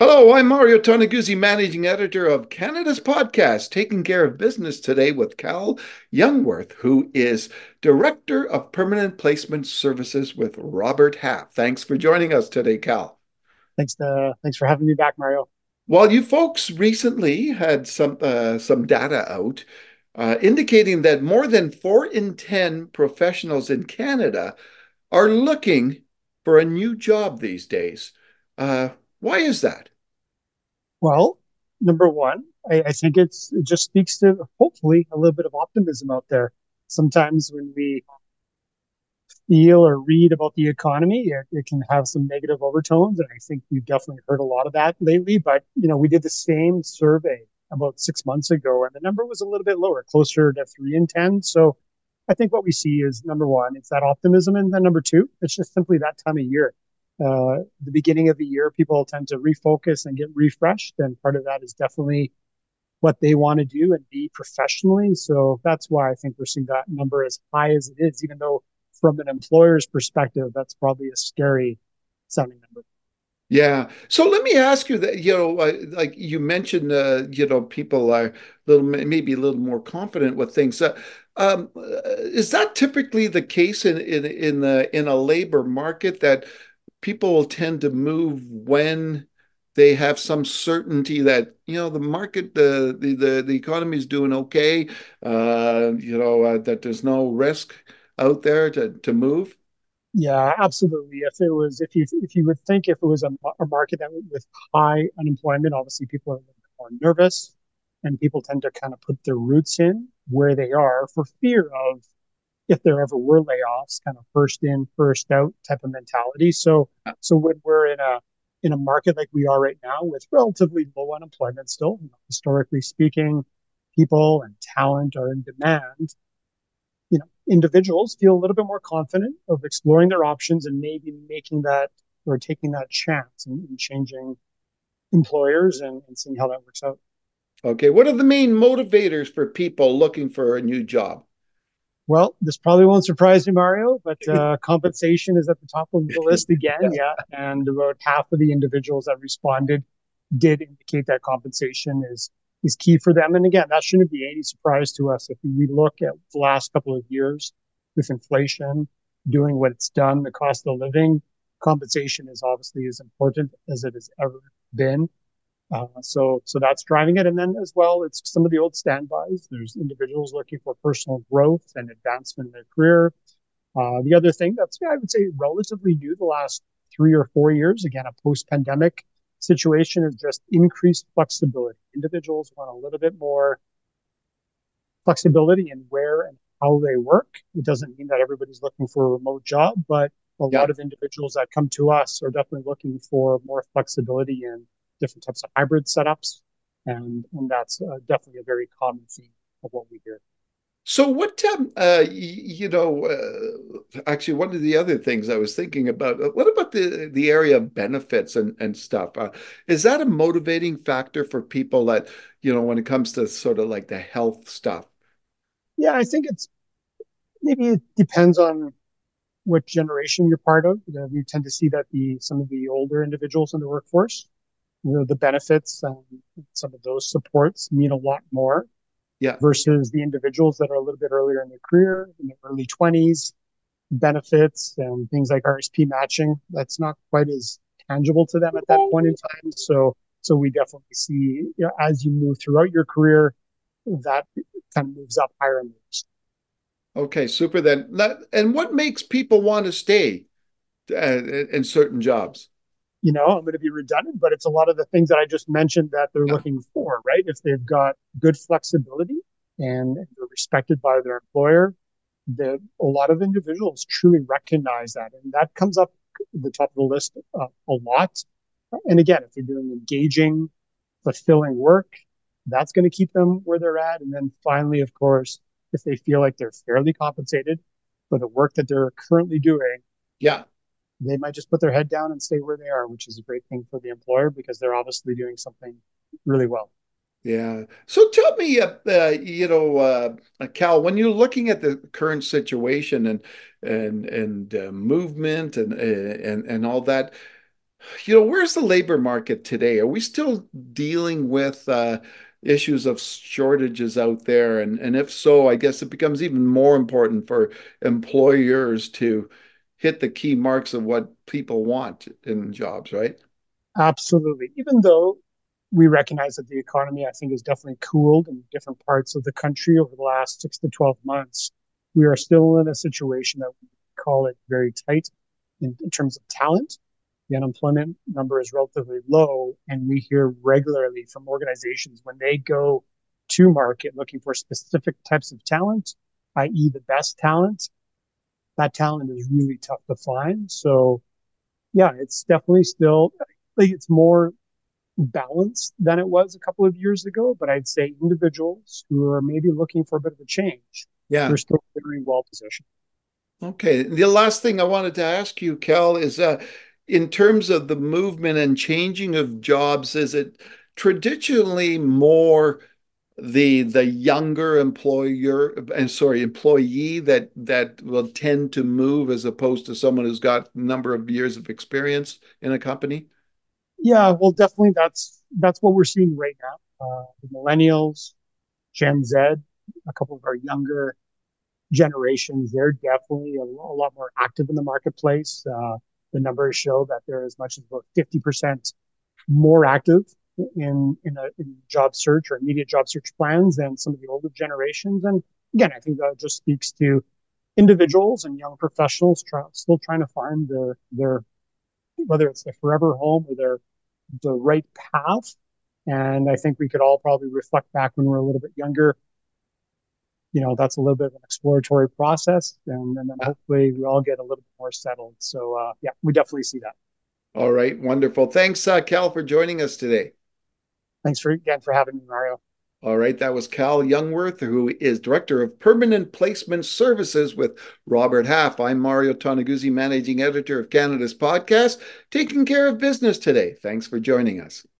Hello, I'm Mario Toneguzzi, Managing Editor of Canada's podcast, Taking Care of Business today with Cal Jungwirth, who is Director of Permanent Placement Services with Robert Half. Thanks for joining us today, Cal. Thanks, to, thanks for having me back, Mario. Well, you folks recently had some uh, some data out uh, indicating that more than four in ten professionals in Canada are looking for a new job these days. Uh, why is that? Well, number one, I, I think it's it just speaks to hopefully a little bit of optimism out there. Sometimes when we feel or read about the economy, it, it, can have some negative overtones, and I think we've definitely heard a lot of that lately. But you know, we did the same survey about six months ago, and the number was a little bit lower, closer to three in ten. So I think what we see is number one, it's that optimism, and then number two, it's just simply that time of year uh, the beginning of the year, people tend to refocus and get refreshed. And part of that is definitely what they want to do and be professionally. So that's why I think we're seeing that number as high as it is, even though from an employer's perspective, that's probably a scary sounding number. Yeah. So let me ask you that, you know, like you mentioned, uh, you know, people are a little, maybe a little more confident with things. Uh, um, is that typically the case in, in, in the, in a labor market that people will tend to move when they have some certainty that you know the market the the the, the economy is doing okay uh, you know uh, that there's no risk out there to to move? Yeah absolutely. If it was if you if you would think if it was a, a market that with high unemployment obviously people are more nervous and people tend to kind of put their roots in where they are for fear of if there ever were layoffs, kind of first in, first out type of mentality. So, so when we're in a in a market like we are right now with relatively low unemployment still, you know, historically speaking, people and talent are in demand. You know, individuals feel a little bit more confident of exploring their options and maybe making that or taking that chance and, and changing employers and, and seeing how that works out. Okay, what are the main motivators for people looking for a new job? Well, this probably won't surprise you, Mario, but uh, compensation is at the top of the list again. yeah. yeah. And about half of the individuals that responded did indicate that compensation is is key for them. And again, that shouldn't be any surprise to us if we look at the last couple of years with inflation doing what it's done, the cost of living, compensation is obviously as important as it has ever been. Uh, so, so that's driving it. And then as well, it's some of the old standbys. There's individuals looking for personal growth and advancement in their career. Uh, the other thing that's, yeah, I would say, relatively new the last three or four years, again, a post-pandemic situation is just increased flexibility. Individuals want a little bit more flexibility in where and how they work. It doesn't mean that everybody's looking for a remote job, but a yeah. lot of individuals that come to us are definitely looking for more flexibility in different types of hybrid setups. And, and that's uh, definitely a very common theme of what we hear. So what, um, uh, you know, uh, actually, one of the other things I was thinking about, uh, what about the the area of benefits and and stuff? Uh, is that a motivating factor for people that, you know, when it comes to sort of like the health stuff? Yeah, I think it's maybe it depends on what generation you're part of. You, know, you tend to see that the some of the older individuals in the workforce you know the benefits and some of those supports mean a lot more. Yeah. Versus the individuals that are a little bit earlier in their career in their early 20s benefits and things like rsp matching that's not quite as tangible to them at that point in time. So so we definitely see you know, as you move throughout your career that kind of moves up higher and list okay super then. And what makes people want to stay uh, in certain jobs you know, I'm going to be redundant, but it's a lot of the things that I just mentioned that they're yeah. looking for, right? If they've got good flexibility and they're respected by their employer, that a lot of individuals truly recognize that. And that comes up the top of the list uh, a lot. And again, if they're doing engaging, fulfilling work, that's going to keep them where they're at. And then finally, of course, if they feel like they're fairly compensated for the work that they're currently doing, yeah, they might just put their head down and stay where they are, which is a great thing for the employer because they're obviously doing something really well. Yeah. So tell me, uh, uh, you know, uh, Cal, when you're looking at the current situation and and and uh, movement and and and all that, You know, where's the labor market today? Are we still dealing with uh, issues of shortages out there? And, and if so, I guess it becomes even more important for employers to hit the key marks of what people want in jobs, right? Absolutely. Even though we recognize that the economy, I think, has definitely cooled in different parts of the country over the last six to 12 months, we are still in a situation that we call it very tight in, in terms of talent. The unemployment number is relatively low, and we hear regularly from organizations when they go to market looking for specific types of talent, i.e., the best talent, that talent is really tough to find. So, yeah, it's definitely still like it's more balanced than it was a couple of years ago. But I'd say individuals who are maybe looking for a bit of a change, Yeah. they're still very well positioned. Okay. The last thing I wanted to ask you, Cal, is uh, in terms of the movement and changing of jobs, is it traditionally more the the younger employer and sorry, employee that that will tend to move as opposed to someone who's got a number of years of experience in a company? Yeah, well, definitely that's that's what we're seeing right now. Uh, millennials, Gen Z, a couple of our younger generations, they're definitely a, a lot more active in the marketplace. Uh, the numbers show that they're as much as about 50% more active in in a in job search or immediate job search plans than some of the older generations. And again, I think that just speaks to individuals and young professionals try, still trying to find their their whether it's their forever home or their the right path. And I think we could all probably reflect back when we we're a little bit younger. You know, that's a little bit of an exploratory process, and, and then hopefully we all get a little bit more settled. So uh, yeah, we definitely see that. All right, wonderful. Thanks, uh, Cal, for joining us today. Thanks for again for having me, Mario. All right, that was Cal Jungwirth, who is Director of Permanent Placement Services with Robert Half. I'm Mario Toneguzzi, Managing Editor of Canada's podcast, taking care of business today. Thanks for joining us.